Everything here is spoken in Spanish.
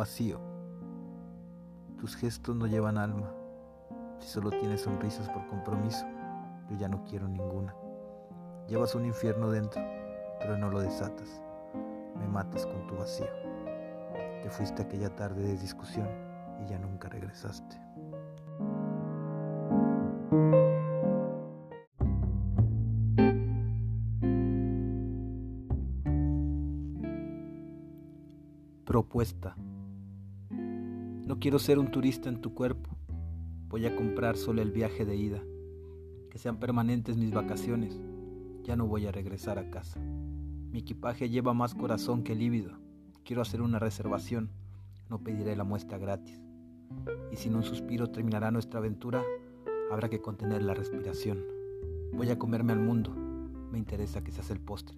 Vacío. Tus gestos no llevan alma. Si solo tienes sonrisas por compromiso, yo ya no quiero ninguna. Llevas un infierno dentro, pero no lo desatas. Me matas con tu vacío. Te fuiste aquella tarde de discusión y ya nunca regresaste. Propuesta. No quiero ser un turista en tu cuerpo. Voy a comprar solo el viaje de ida. Que sean permanentes mis vacaciones. Ya no voy a regresar a casa. Mi equipaje lleva más corazón que lívido. Quiero hacer una reservación. No pediré la muestra gratis. Y sin un suspiro terminará nuestra aventura, habrá que contener la respiración. Voy a comerme al mundo. Me interesa que seas el postre.